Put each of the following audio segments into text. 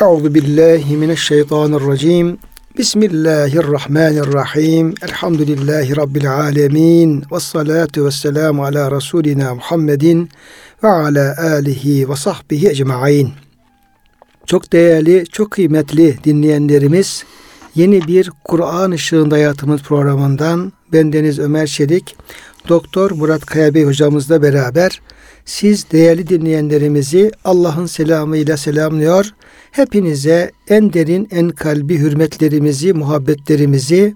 Euzu billahi mineşşeytanirracim. Bismillahirrahmanirrahim. Elhamdülillahi rabbil alamin. Ves salatu vesselamu ala rasulina Muhammedin ve ala alihi ve sahbihi ecmaîn. Çok değerli, çok kıymetli dinleyenlerimiz, yeni bir Kur'an ışığında hayatımız programından bendeniz Ömer Çelik, Doktor Murat Kaya hocamızla beraber siz değerli dinleyenlerimizi Allah'ın selamıyla selamlıyor. Hepinize en derin, en kalbi hürmetlerimizi, muhabbetlerimizi,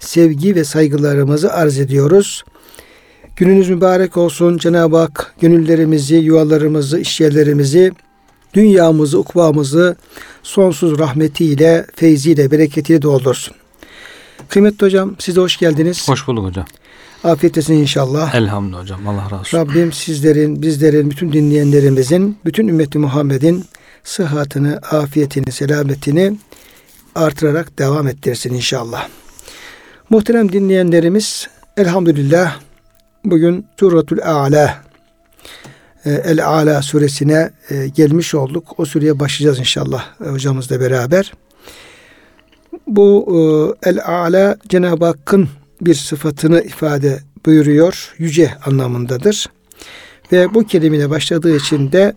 sevgi ve saygılarımızı arz ediyoruz. Gününüz mübarek olsun. Cenab-ı Hak gönüllerimizi, yuvalarımızı, işyerlerimizi, dünyamızı, ukvamızı sonsuz rahmetiyle, feyziyle, bereketiyle doldursun. Kıymetli hocam size hoş geldiniz. Hoş bulduk hocam. Afiyet olsun inşallah. Elhamdülillah hocam. Allah razı olsun. Rabbim sizlerin, bizlerin, bütün dinleyenlerimizin, bütün ümmeti Muhammed'in sıhhatini, afiyetini, selametini artırarak devam ettirsin inşallah. Muhterem dinleyenlerimiz elhamdülillah bugün Suratul A'la e, El Ala suresine e, gelmiş olduk. O sureye başlayacağız inşallah e, hocamızla beraber. Bu El Ala Cenab-ı Hakk'ın bir sıfatını ifade buyuruyor. Yüce anlamındadır. Ve bu kelimeyle başladığı için de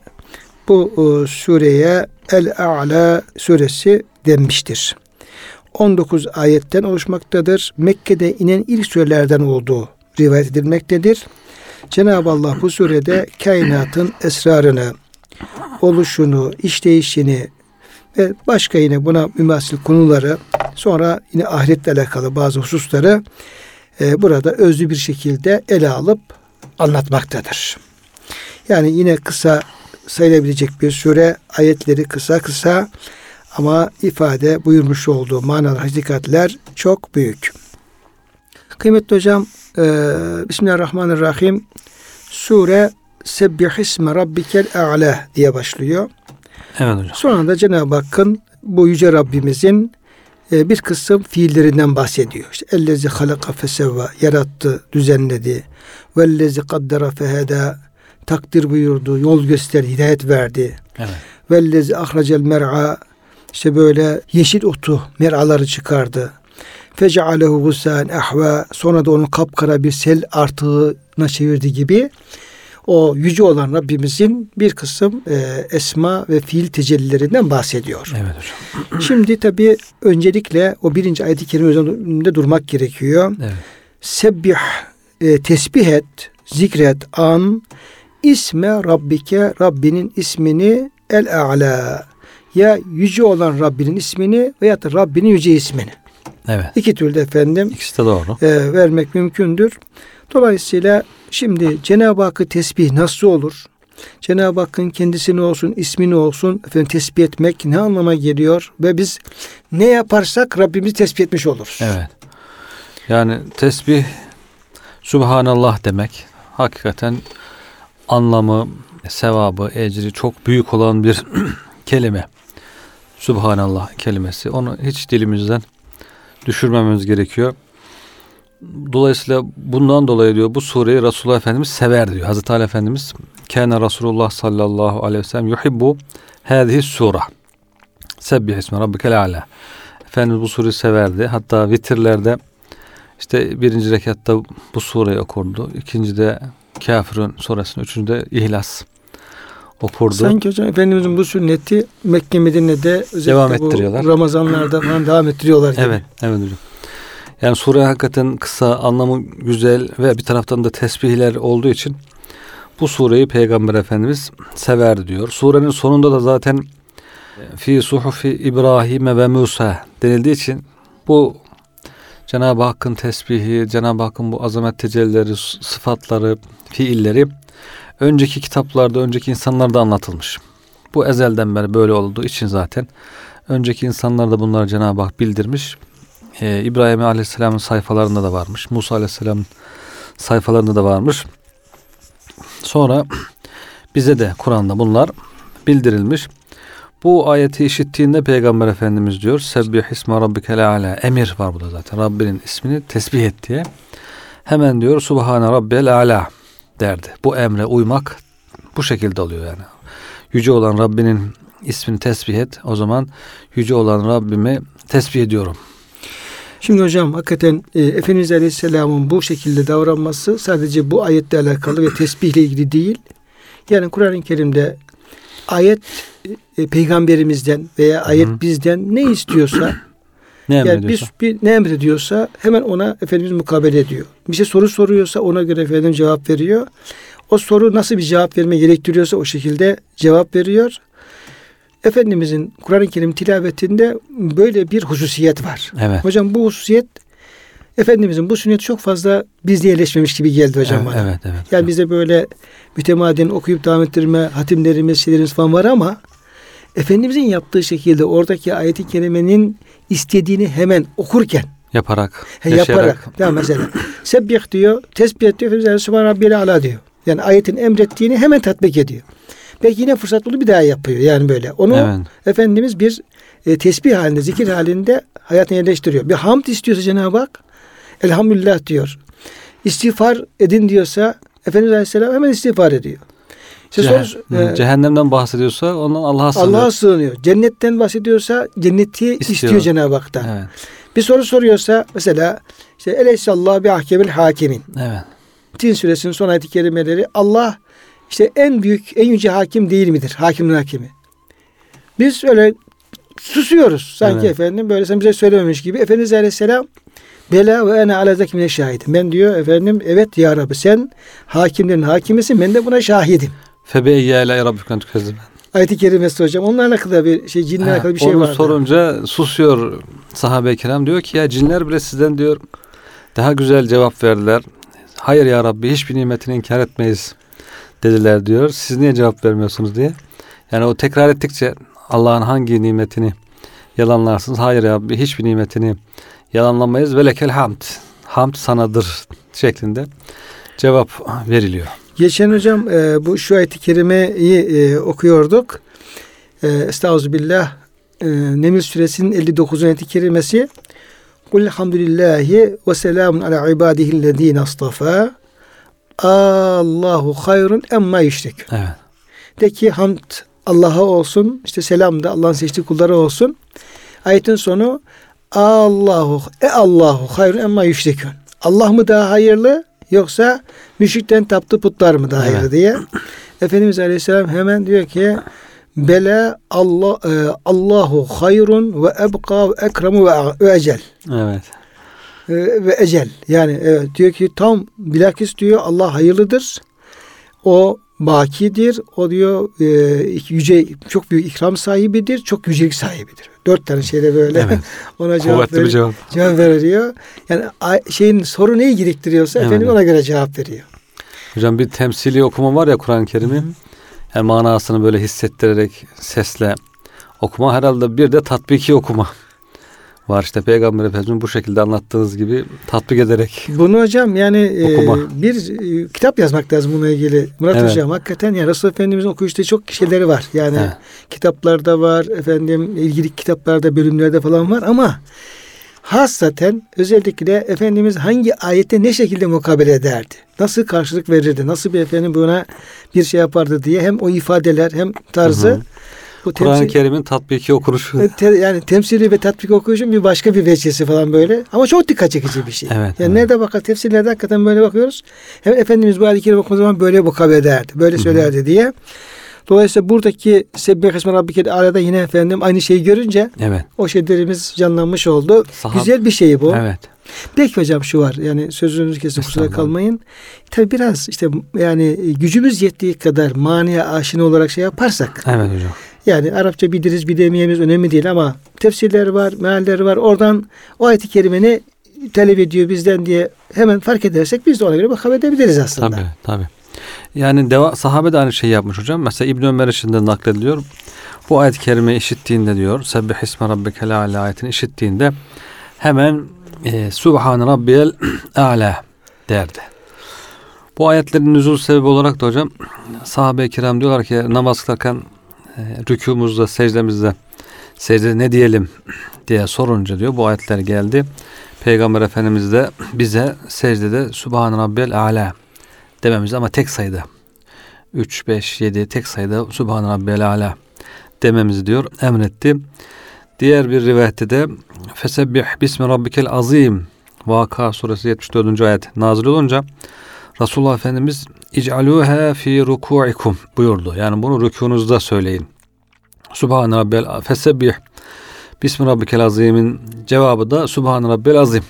bu e, sureye El-A'la suresi denmiştir. 19 ayetten oluşmaktadır. Mekke'de inen ilk surelerden olduğu rivayet edilmektedir. Cenab-ı Allah bu surede kainatın esrarını, oluşunu, işleyişini ve başka yine buna mümasil konuları sonra yine ahiretle alakalı bazı hususları e, burada özlü bir şekilde ele alıp anlatmaktadır. Yani yine kısa sayılabilecek bir süre ayetleri kısa kısa ama ifade buyurmuş olduğu manalı hakikatler çok büyük. Kıymetli hocam e, Bismillahirrahmanirrahim Sure Sebbihisme Rabbikel A'la diye başlıyor. Evet hocam. Sonra da Cenab-ı Hakk'ın bu Yüce Rabbimizin e, bir kısım fiillerinden bahsediyor. İşte ellezi halaka fesevva yarattı, düzenledi. Vellezi kaddara feheda takdir buyurdu, yol gösterdi, hidayet verdi. Evet. Vellezi ahracel mer'a işte böyle yeşil otu mer'aları çıkardı. Fecealehu gusan ahva sonra da onu kapkara bir sel artığına çevirdi gibi o yüce olan Rabbimizin bir kısım e, esma ve fiil tecellilerinden bahsediyor. Evet hocam. Şimdi tabi öncelikle o birinci ayet-i kerime üzerinde durmak gerekiyor. Evet. Sebbih, e, tesbih et, zikret, an, isme Rabbike, Rabbinin ismini el-a'la. Ya yüce olan Rabbinin ismini veya da Rabbinin yüce ismini. Evet. İki türlü efendim İkisi de doğru. e, vermek mümkündür. Dolayısıyla şimdi Cenab-ı Hakk'ı tesbih nasıl olur? Cenab-ı Hakk'ın kendisini olsun, ismini olsun efendim tesbih etmek ne anlama geliyor? Ve biz ne yaparsak Rabbimizi tesbih etmiş oluruz. Evet. Yani tesbih Subhanallah demek hakikaten anlamı, sevabı, ecri çok büyük olan bir kelime. Subhanallah kelimesi. Onu hiç dilimizden düşürmememiz gerekiyor. Dolayısıyla bundan dolayı diyor bu sureyi Resulullah Efendimiz sever diyor. Hazreti Ali Efendimiz Kâne Resulullah sallallahu aleyhi ve sellem yuhibbu hâzihi sura. Sebbih ismi rabbikel a'la. Efendimiz bu sureyi severdi. Hatta vitirlerde işte birinci rekatta bu sureyi okurdu. İkincide Kafirun suresini, üçüncüde İhlas okurdu. Sanki hocam Efendimizin bu sünneti Mekke Medine'de özellikle Devam bu ettiriyorlar. Ramazanlarda falan devam ettiriyorlar gibi. Evet, evet hocam. Yani sure hakikaten kısa, anlamı güzel ve bir taraftan da tesbihler olduğu için bu sureyi Peygamber Efendimiz severdi diyor. Surenin sonunda da zaten fi suhufi İbrahim ve Musa denildiği için bu Cenab-ı Hakk'ın tesbihi, Cenab-ı Hakk'ın bu azamet tecellileri, sıfatları, fiilleri önceki kitaplarda, önceki insanlarda anlatılmış. Bu ezelden beri böyle olduğu için zaten önceki insanlar da bunları Cenab-ı Hak bildirmiş. Ee, İbrahim Aleyhisselam'ın sayfalarında da varmış. Musa Aleyhisselam'ın sayfalarında da varmış. Sonra bize de Kur'an'da bunlar bildirilmiş. Bu ayeti işittiğinde Peygamber Efendimiz diyor Sebbih isma rabbikel ala emir var burada zaten Rabbinin ismini tesbih et diye. Hemen diyor Subhane rabbel ala derdi. Bu emre uymak bu şekilde oluyor yani. Yüce olan Rabbinin ismini tesbih et. O zaman yüce olan Rabbimi tesbih ediyorum. Şimdi hocam hakikaten e, Efendimiz Aleyhisselam'ın bu şekilde davranması sadece bu ayetle alakalı ve tesbihle ilgili değil. Yani Kur'an-ı Kerim'de ayet e, peygamberimizden veya ayet bizden ne istiyorsa Ne yani emrediyorsa. bir, bir ne emrediyorsa hemen ona Efendimiz mukabele ediyor. Bir şey soru soruyorsa ona göre Efendimiz cevap veriyor. O soru nasıl bir cevap verme gerektiriyorsa o şekilde cevap veriyor. Efendimizin Kur'an-ı Kerim tilavetinde böyle bir hususiyet var. Evet. Hocam bu hususiyet Efendimizin bu sünneti çok fazla bizde yerleşmemiş gibi geldi hocam evet, bana. evet, evet. Yani bize böyle mütemadiyen okuyup devam ettirme, hatimlerimiz, şeylerimiz falan var ama Efendimizin yaptığı şekilde oradaki ayeti kerimenin istediğini hemen okurken yaparak, he, yaşayarak. yaparak ya mesela sebbih diyor, tesbih diyor, Efendimiz Subhan Rabbiyel Ala diyor. Yani ayetin emrettiğini hemen tatbik ediyor. Belki yine fırsat buldu bir daha yapıyor yani böyle. Onu Evet. Efendimiz bir e, tesbih halinde, zikir halinde hayatına yerleştiriyor. Bir hamd istiyorsa Cenab-ı Hak elhamdülillah diyor. İstiğfar edin diyorsa Efendimiz Aleyhisselam hemen istiğfar ediyor. İşte Ceh- Hı, e, cehennemden bahsediyorsa ondan Allah'a sığınıyor. Allah'a sığınıyor. Cennetten bahsediyorsa cenneti İstiyor. istiyor, Cenab-ı Hak'tan. Evet. Bir soru soruyorsa mesela işte Eleyhissallahu bi ahkemil hakimin. Evet. Tin suresinin son ayet-i kerimeleri Allah işte en büyük, en yüce hakim değil midir? Hakimin hakimi. Biz öyle susuyoruz. Sanki Evet. efendim böyle sen bize söylememiş gibi. Efendimiz Aleyhisselam Bela ve ene ala zekmine şahidim. Ben diyor efendim evet ya Rabbi sen hakimlerin hakimisin ben de buna şahidim. Febe eyyâle rabbüken tükezzib. Ayet-i kerimesi hocam. Onunla alakalı bir şey, cinle Ha, alakalı bir şey onu var. sorunca susuyor sahabe-i kiram. Diyor ki ya cinler bile sizden diyor daha güzel cevap verdiler. Hayır ya Rabbi hiçbir nimetini inkar etmeyiz dediler diyor. Siz niye cevap vermiyorsunuz diye. Yani o tekrar ettikçe Allah'ın hangi nimetini yalanlarsınız? Hayır ya Rabbi hiçbir nimetini yalanlamayız. Ve lekel hamd. Hamd sanadır şeklinde cevap veriliyor. Geçen hocam e, bu şu ayet-i kerimeyi e, okuyorduk. E, Estağfirullah. E, Neml suresinin 59. ayet-i kerimesi. Kul hamdülillahi ve selamun ala ibadihillezine astafa. Allahu hayrun emma yüşrik. Evet. De ki hamd Allah'a olsun. işte selam da Allah'ın seçtiği kullara olsun. Ayetin sonu Allahu e Allahu hayrun emma yüşrikün. Allah mı daha hayırlı yoksa müşrikten taptığı putlar mı daha Evet. diye. Efendimiz Aleyhisselam hemen diyor ki Bela Allah e, Allahu hayrun ve ebqa ve ekremu ve, ve ecel. Evet. E, ve ecel. Yani evet diyor ki tam bilakis diyor Allah hayırlıdır. O bakidir. O diyor e, yüce çok büyük ikram sahibidir. Çok yücelik sahibidir. Dört tane şeyle böyle Evet. ona cevap Kuvvetli veriyor. cevap. Cevap veriyor. Yani şeyin soru neyi gerektiriyorsa Evet. efendim ona göre cevap veriyor. Hocam bir temsili okuma var ya Kur'an-ı Kerim'i. Yani manasını böyle hissettirerek sesle okuma. Herhalde bir de tatbiki okuma var. işte Peygamber Efendimiz'in bu şekilde anlattığınız gibi tatbik ederek. Bunu hocam yani e, bir e, kitap yazmak lazım bununla ilgili. Murat Evet. Hocam hakikaten yani Resulullah Efendimiz'in okuyuştuğu çok şeyleri var. Yani Evet. kitaplarda var, efendim ilgili kitaplarda, bölümlerde falan var ama hasaten özellikle Efendimiz hangi ayette ne şekilde mukabele ederdi? Nasıl karşılık verirdi? Nasıl bir efendim buna bir şey yapardı diye hem o ifadeler hem tarzı Hı hı. Bu Kur'an-ı temsil- Kerim'in tatbiki okunuşu. e, te- yani temsili ve tatbik okuyuşun bir başka bir veçesi falan böyle. Ama çok dikkat çekici bir şey. Evet, yani evet. nerede bakar tefsirlerde hakikaten böyle bakıyoruz. Hem Efendimiz bu ayet-i kerime zaman böyle mukabele ederdi. Böyle söylerdi diye. Dolayısıyla buradaki Sebbih Esme Rabbikel Ala'da yine efendim aynı şeyi görünce Evet. o şeylerimiz canlanmış oldu. Sahab- Güzel bir şey bu. Evet. Peki hocam şu var yani sözünüzü kesin kusura kalmayın. Tabi biraz işte yani gücümüz yettiği kadar maniye aşina olarak şey yaparsak Evet hocam. Yani Arapça biliriz bilemeyemeyiz önemli değil ama tefsirler var, mealler var. Oradan o ayet-i kerimeni talep ediyor bizden diye hemen fark edersek biz de ona göre bakabilir edebiliriz aslında. Tabii tabii. Yani deva, sahabe de aynı şeyi yapmış hocam. Mesela İbn Ömer işinden naklediliyor. Bu ayet-i kerime işittiğinde diyor. Sebbih isme rabbikel a'la ayetini işittiğinde hemen e, Subhan rabbiyel a'la derdi. Bu ayetlerin nüzul sebebi olarak da hocam sahabe-i kiram diyorlar ki namaz kılarken rükûmuzda, secdemizde secde ne diyelim diye sorunca diyor bu ayetler geldi. Peygamber Efendimiz de bize secdede Subhan rabbiyel a'la dememiz ama tek sayıda. 3, 5, 7 tek sayıda Subhan Rabbiyel Ala dememizi diyor emretti. Diğer bir rivayette de Fesebbih bismi rabbikel azim Vaka suresi 74. ayet nazil olunca Resulullah Efendimiz İc'alûhâ fî rukû'ikum buyurdu. Yani bunu rükûnuzda söyleyin. Subhan rabbel fesebbih Bismi rabbikel azimin cevabı da Subhan rabbel azim.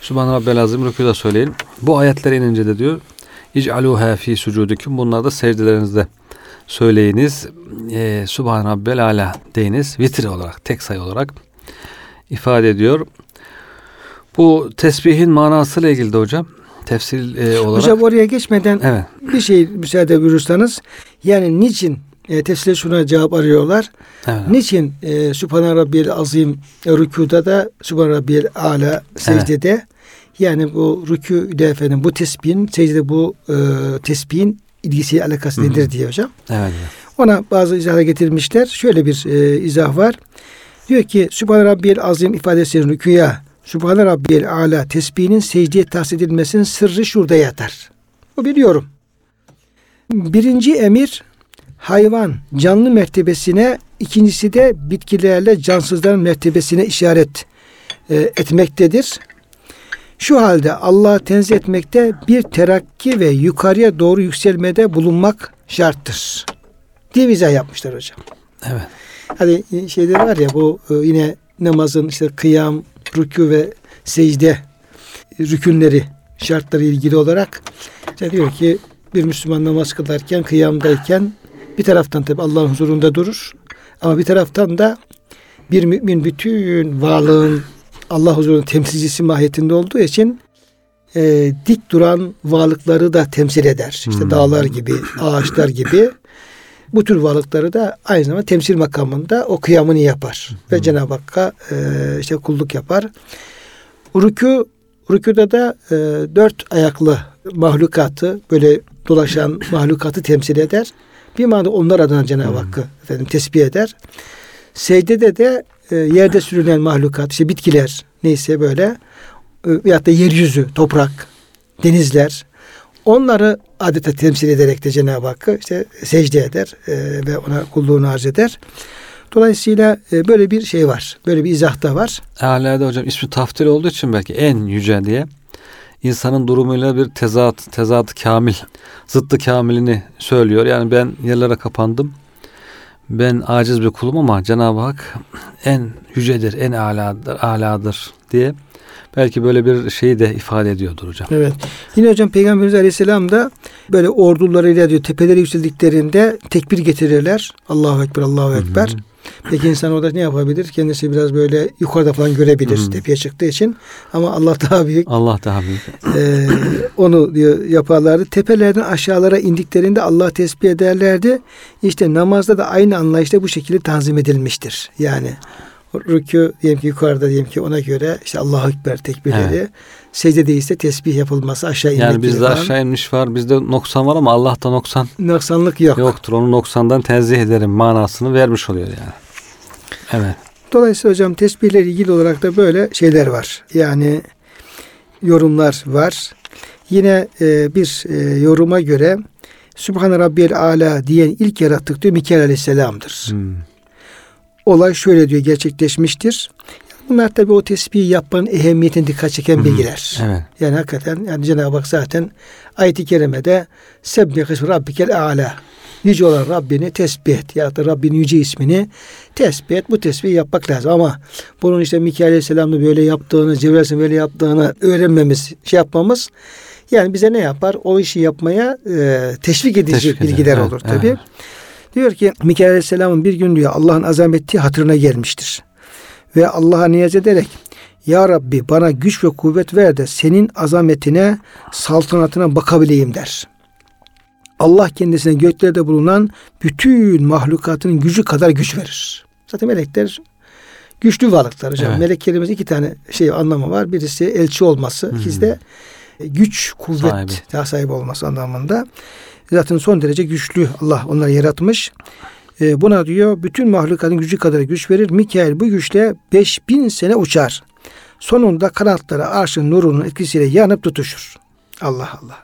Subhan rabbel azim rükûda söyleyin. Bu ayetler inince de diyor İc'alûhâ fî sucudikum bunları da secdelerinizde söyleyiniz. E, Subhan rabbel ala deyiniz. Vitir olarak, tek sayı olarak ifade ediyor. Bu tesbihin manasıyla ilgili de hocam tefsir e, olarak. Hocam oraya geçmeden evet. bir şey müsaade buyurursanız yani niçin e, tefsirde şuna cevap arıyorlar. evet. Niçin e, Sübhane Rabbiyel Azim e, rükuda da Sübhane Rabbiyel Ala secdede yani bu rükûde efendim bu tesbihin secdede bu e, tesbihin ilgisi alakası nedir diye hocam. Evet. Ona bazı izahlar getirmişler. Şöyle bir e, izah var. Diyor ki Sübhane Rabbiyel Azim ifadesinin rüküya Sübhane Rabbiyel Ala tesbihinin secdeye tahsis edilmesinin sırrı şurada yatar. Bu bir yorum. Birinci emir hayvan, canlı mertebesine, ikincisi de bitkilerle cansızların mertebesine işaret e, etmektedir. Şu halde Allah'ı tenzih etmekte bir terakki ve yukarıya doğru yükselmede bulunmak şarttır. Diye izah yapmışlar hocam. Evet. Hani şeyde var ya bu e, yine namazın işte kıyam, rükû ve secde rükünleri, şartları ilgili olarak işte diyor ki bir Müslüman namaz kılarken, kıyamdayken bir taraftan tabi Allah'ın huzurunda durur. Ama bir taraftan da bir mümin bütün varlığın Allah huzurunun temsilcisi mahiyetinde olduğu için e, dik duran varlıkları da temsil eder. İşte Hmm. dağlar gibi, ağaçlar gibi bu tür varlıkları da aynı zamanda temsil makamında o kıyamını yapar. Ve Cenab-ı Hakk'a e, işte kulluk yapar. Rükû, rükûda da e, dört ayaklı mahlukatı böyle dolaşan mahlukatı temsil eder. Bir manada onlar adına Cenab-ı Hakk'ı efendim tesbih eder. Secdede de e, yerde sürünen mahlukat, işte bitkiler neyse böyle e, veyahut da yeryüzü, toprak, denizler onları adeta temsil ederek de Cenab-ı Hakk'ı işte secde eder e, ve ona kulluğunu arz eder. Dolayısıyla e, böyle bir şey var. Böyle bir izah da var. Alâda hocam ismi taftil olduğu için belki en yüce diye insanın durumuyla bir tezat, tezat kamil, zıttı kamilini söylüyor. Yani ben yerlere kapandım. Ben aciz bir kulum ama Cenab-ı Hak en yücedir, en aladır, aladır diye belki böyle bir şeyi de ifade ediyordur hocam. Evet. Yine hocam Peygamberimiz Aleyhisselam da böyle ordularıyla diyor tepelere yükseldiklerinde tekbir getirirler. Allahu Ekber, Allahu Ekber. Peki insan orada ne yapabilir? Kendisi biraz böyle yukarıda falan görebilir Hı. tepeye çıktığı için. Ama Allah daha büyük. Allah daha büyük. Ee, onu diyor yaparlardı. Tepelerden aşağılara indiklerinde Allah tesbih ederlerdi. İşte namazda da aynı anlayışla bu şekilde tanzim edilmiştir. Yani rükû diyelim ki yukarıda diyelim ki ona göre işte Allahu Ekber tekbirleri. Evet. Secdede ise tesbih yapılması aşağı inmek Yani bizde falan. aşağı inmiş var, bizde noksan var ama Allah'ta noksan Noksanlık yok. yoktur. Onu noksandan tenzih ederim manasını vermiş oluyor yani. Evet. Dolayısıyla hocam tesbihle ilgili olarak da böyle şeyler var. Yani yorumlar var. Yine e, bir e, yoruma göre Sübhane Rabbiyel Ala diyen ilk yarattık diyor Mikail Aleyhisselam'dır. Hmm. Olay şöyle diyor gerçekleşmiştir. Bunlar tabi o tesbihi yapmanın ehemmiyetine dikkat çeken bilgiler. Evet. Yani hakikaten yani Cenab-ı Hak zaten ayet-i kerimede Sebbih ismi rabbikel a'la Yüce olan Rabbini tesbih et ya da Rabbinin yüce ismini tesbih et. Bu tesbihi yapmak lazım ama bunun işte Mikail Aleyhisselam'ın böyle yaptığını, Cebrail böyle yaptığını öğrenmemiz, şey yapmamız yani bize ne yapar? O işi yapmaya e, teşvik edici Teşvik eder. bilgiler Evet, olur tabii. evet. Diyor ki Mikail Aleyhisselam'ın bir gün diyor Allah'ın azameti hatırına gelmiştir. Ve Allah'a niyaz ederek Ya Rabbi bana güç ve kuvvet ver de senin azametine, saltanatına bakabileyim der. Allah kendisine göklerde bulunan bütün mahlukatın gücü kadar güç verir. Zaten melekler güçlü varlıklar hocam. Evet. Melek kelimesi iki tane şey anlamı var. Birisi elçi olması, ikisi de güç, kuvvet Sahibi. daha sahibi olması anlamında. Zaten son derece güçlü Allah onları yaratmış. Ee, buna diyor bütün mahlukatın gücü kadar güç verir. Mikail bu güçle 5000 sene uçar. Sonunda kanatları arşın nurunun etkisiyle yanıp tutuşur. Allah Allah.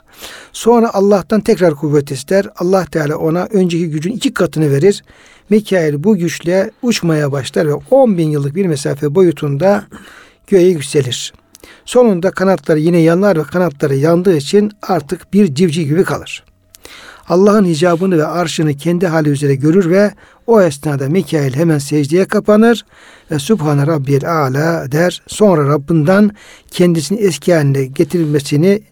Sonra Allah'tan tekrar kuvvet ister. Allah Teala ona önceki gücün iki katını verir. Mikail bu güçle uçmaya başlar ve 10 bin yıllık bir mesafe boyutunda göğe yükselir. Sonunda kanatları yine yanar ve kanatları yandığı için artık bir civciv gibi kalır. Allah'ın hicabını ve arşını kendi hali üzere görür ve o esnada Mikail hemen secdeye kapanır ve Subhane Rabbiyel Ala der. Sonra Rabbinden kendisini eski haline getirilmesini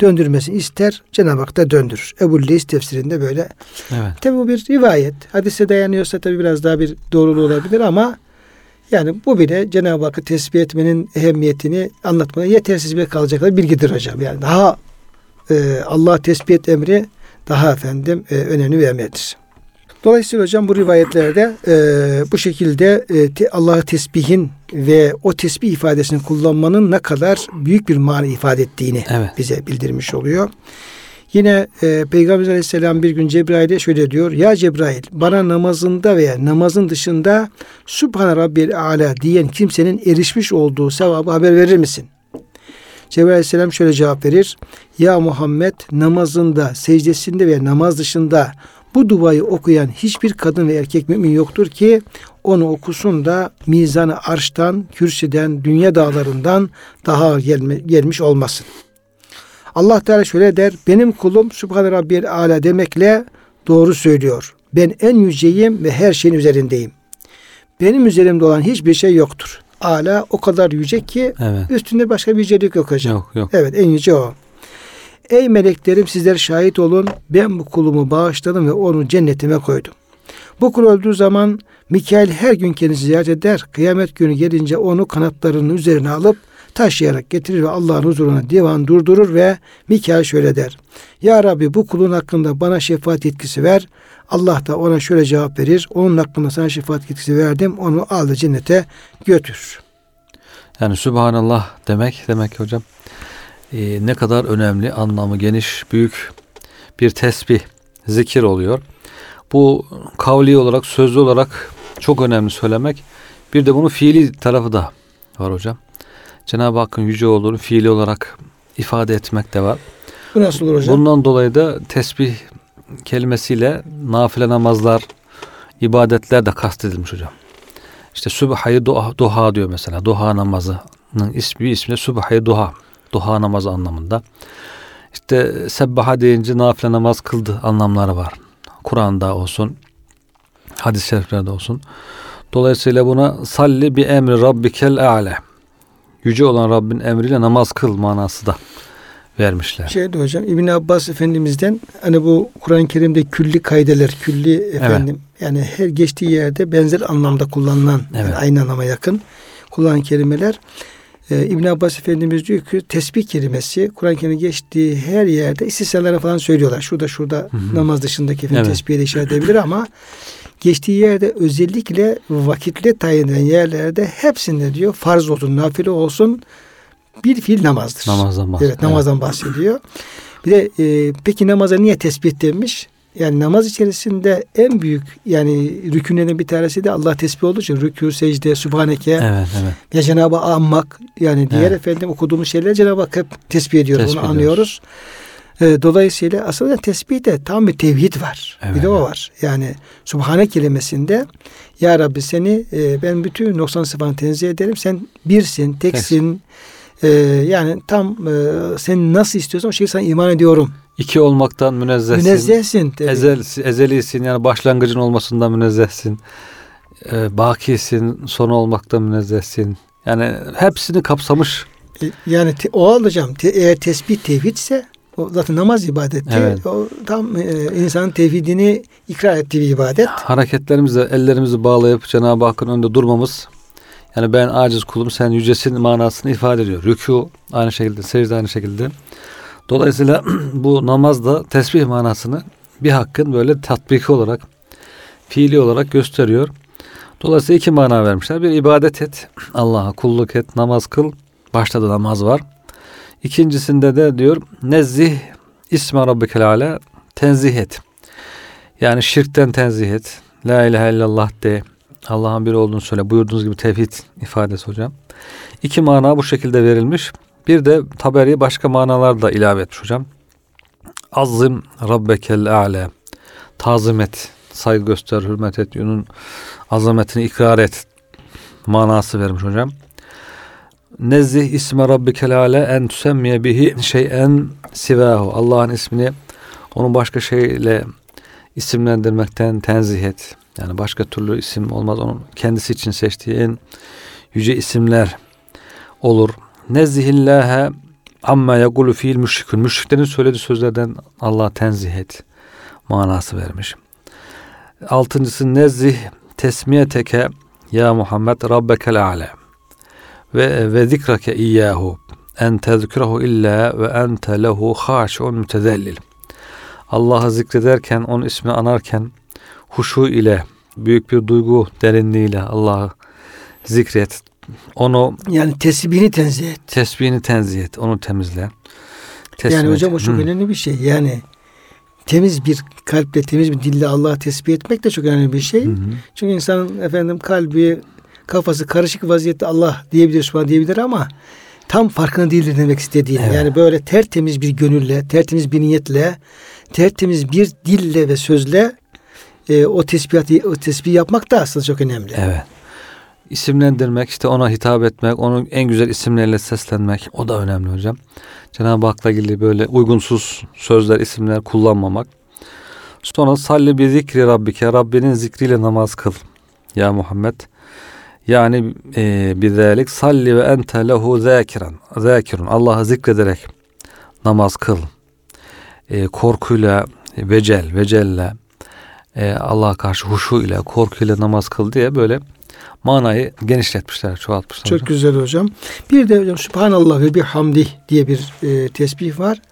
döndürmesini ister. Cenab-ı Hak da döndürür. Ebu Leys tefsirinde böyle. Evet. Tabi bu bir rivayet. Hadise dayanıyorsa tabi biraz daha bir doğruluğu olabilir ama yani bu bile Cenab-ı Hakk'ı tesbih etmenin ehemmiyetini anlatmaya yetersiz bir kalacak bilgidir hocam. Yani daha e, Allah tesbih et emri daha efendim e, önemli bir emirdir. Dolayısıyla hocam bu rivayetlerde e, bu şekilde e, Allah'ı tesbihin ve o tesbih ifadesini kullanmanın ne kadar büyük bir mana ifade ettiğini Evet. bize bildirmiş oluyor. Yine e, Peygamber Aleyhisselam bir gün Cebrail'e şöyle diyor. Ya Cebrail bana namazında veya namazın dışında Subhane Rabbiyel Ala diyen kimsenin erişmiş olduğu sevabı haber verir misin? Cebrail Aleyhisselam şöyle cevap verir. Ya Muhammed namazında, secdesinde ve namaz dışında bu duayı okuyan hiçbir kadın ve erkek mümin yoktur ki onu okusun da mizanı arştan, kürsüden, dünya dağlarından daha gelme, gelmiş olmasın. Allah Teala şöyle der. Benim kulum Subhane Rabbiyel Ala demekle doğru söylüyor. Ben en yüceyim ve her şeyin üzerindeyim. Benim üzerimde olan hiçbir şey yoktur. Ala o kadar yüce ki Evet. üstünde başka bir yücelik yok hocam. Yok yok. Evet en yüce o. Ey meleklerim sizler şahit olun. Ben bu kulumu bağışladım ve onu cennetime koydum. Bu kul öldüğü zaman Mikail her gün kendisi ziyaret eder. Kıyamet günü gelince onu kanatlarının üzerine alıp taşıyarak getirir ve Allah'ın huzuruna divan durdurur ve Mikail şöyle der. Ya Rabbi bu kulun hakkında bana şefaat yetkisi ver. Allah da ona şöyle cevap verir. Onun hakkında sana şefaat yetkisi verdim. Onu al da cennete götür. Yani Sübhanallah demek demek hocam e, ne kadar önemli, anlamı geniş, büyük bir tesbih, zikir oluyor. Bu kavli olarak, sözlü olarak çok önemli söylemek. Bir de bunun fiili tarafı da var hocam. Cenab-ı Hakk'ın yüce olduğunu fiili olarak ifade etmek de var. Bu nasıl olur hocam? Bundan dolayı da tesbih kelimesiyle nafile namazlar, ibadetler de kastedilmiş hocam. İşte Sübhayı duha, duha diyor mesela. Duha namazının ismi ismi de Sübhayı duha. Duha namazı anlamında. İşte sebbaha deyince nafile namaz kıldı anlamları var. Kur'an'da olsun, hadis-i şeriflerde olsun. Dolayısıyla buna salli bi emri rabbikel a'le. Yüce olan Rabbin emriyle namaz kıl manası da vermişler. Şeydi hocam İbn Abbas Efendimiz'den hani bu Kur'an-ı Kerim'de külli kaydeler, külli efendim yani her geçtiği yerde benzer anlamda kullanılan yani Evet. aynı anlama yakın kullanılan kelimeler. Ee, İbn Abbas Efendimiz diyor ki tesbih kelimesi Kur'an-ı Kerim'de geçtiği her yerde istisnalara falan söylüyorlar. Şurada şurada hı. namaz dışındaki efendim, Evet. tesbihe de işaret edebilir ama geçtiği yerde özellikle vakitle tayin edilen yerlerde hepsinde diyor farz olsun, nafile olsun bir fiil namazdır. Namazdan bahsediyor. Evet namazdan bahsediyor. Bir de e, peki namaza niye tesbih denmiş? Yani namaz içerisinde en büyük yani rükünlerin bir tanesi de Allah tesbih olduğu için rükû, secde, sübhaneke Evet, evet. ya Cenab-ı anmak yani diğer Evet. efendim okuduğumuz şeyler Cenab-ı Hak hep tesbih ediyoruz. Tesbih onu anlıyoruz. E, dolayısıyla aslında tesbihte tam bir tevhid var. Evet, bir de o var. Yani Subhane kelimesinde Ya Rabbi seni e, ben bütün noksan sıfatını tenzih ederim. Sen birsin, teksin. E, yani tam e, sen nasıl istiyorsan o şekilde sana iman ediyorum. İki olmaktan münezzehsin. Münezzehsin. tabii. Ezel, ezelisin yani başlangıcın olmasından münezzehsin. Ee, bakisin, sonu olmaktan münezzehsin. Yani hepsini kapsamış. E, Yani te, o alacağım. Te, eğer tesbih tevhidse o zaten namaz ibadeti. Evet. O tam e, insanın tevhidini ikrar ettiği bir ibadet. Hareketlerimizle ellerimizi bağlayıp Cenab-ı Hakk'ın önünde durmamız yani ben aciz kulum sen yücesin manasını ifade ediyor. Rükû aynı şekilde, secde aynı şekilde. Dolayısıyla bu namaz da tesbih manasını bir hakkın böyle tatbiki olarak, fiili olarak gösteriyor. Dolayısıyla iki mana vermişler. Bir ibadet et, Allah'a kulluk et, namaz kıl. Başta da namaz var. İkincisinde de diyor nezzih isme rabbikel ala tenzih et. Yani şirkten tenzih et. La ilahe illallah de. Allah'ın bir olduğunu söyle. Buyurduğunuz gibi tevhid ifadesi hocam. İki mana bu şekilde verilmiş. Bir de Taberi başka manalar da ilave etmiş hocam. Azim Rabbekel A'le. Tazim et. Saygı göster, hürmet et. Onun azametini ikrar et. Manası vermiş hocam. Nezzih isme Rabbikel A'le en tüsemmiye bihi şeyen sivahu. Allah'ın ismini onun başka şeyle isimlendirmekten tenzih et. Yani başka türlü isim olmaz. Onun kendisi için seçtiği en yüce isimler olur. Nezzihillâhe amma yekulu fiil müşrikün. Müşriklerin söylediği sözlerden Allah tenzih et manası vermiş. Altıncısı nezzih tesmiyeteke ya Muhammed rabbekel a'le ve ve zikrake iyyahu en tezkurahu illa ve ente lehu haşun mütezellil. Allah'ı zikrederken, onun ismini anarken huşu ile, büyük bir duygu derinliğiyle Allah'ı zikret. Onu yani tesbihini tenzih et. Tesbihini tenzih et. Onu temizle. Tesbih yani hocam o çok Hı. önemli bir şey. Yani temiz bir kalple, temiz bir dille Allah'ı tesbih etmek de çok önemli bir şey. Hı hı. Çünkü insanın efendim kalbi, kafası karışık vaziyette Allah diyebilir, Subhan diyebilir ama tam farkında değildir demek istediğim. Evet. Yani böyle tertemiz bir gönülle, tertemiz bir niyetle, tertemiz bir dille ve sözle e, o tesbihatı o tesbih yapmak da aslında çok önemli. Evet. İsimlendirmek, işte ona hitap etmek, onun en güzel isimlerle seslenmek o da önemli hocam. Cenab-ı Hak'la ilgili böyle uygunsuz sözler, isimler kullanmamak. Sonra salli bi zikri rabbike, Rabbinin zikriyle namaz kıl. Ya Muhammed. Yani e, bizalik salli ve ente lehu zakiran. Zakirun. Allah'ı zikrederek namaz kıl. E, korkuyla, vecel, vecelle, e, Allah'a karşı huşu ile, korkuyla namaz kıl diye böyle manayı genişletmişler, çoğaltmışlar. Çok hocam. güzel hocam. Bir de hocam Subhanallah ve bihamdi diye bir e, tesbih var.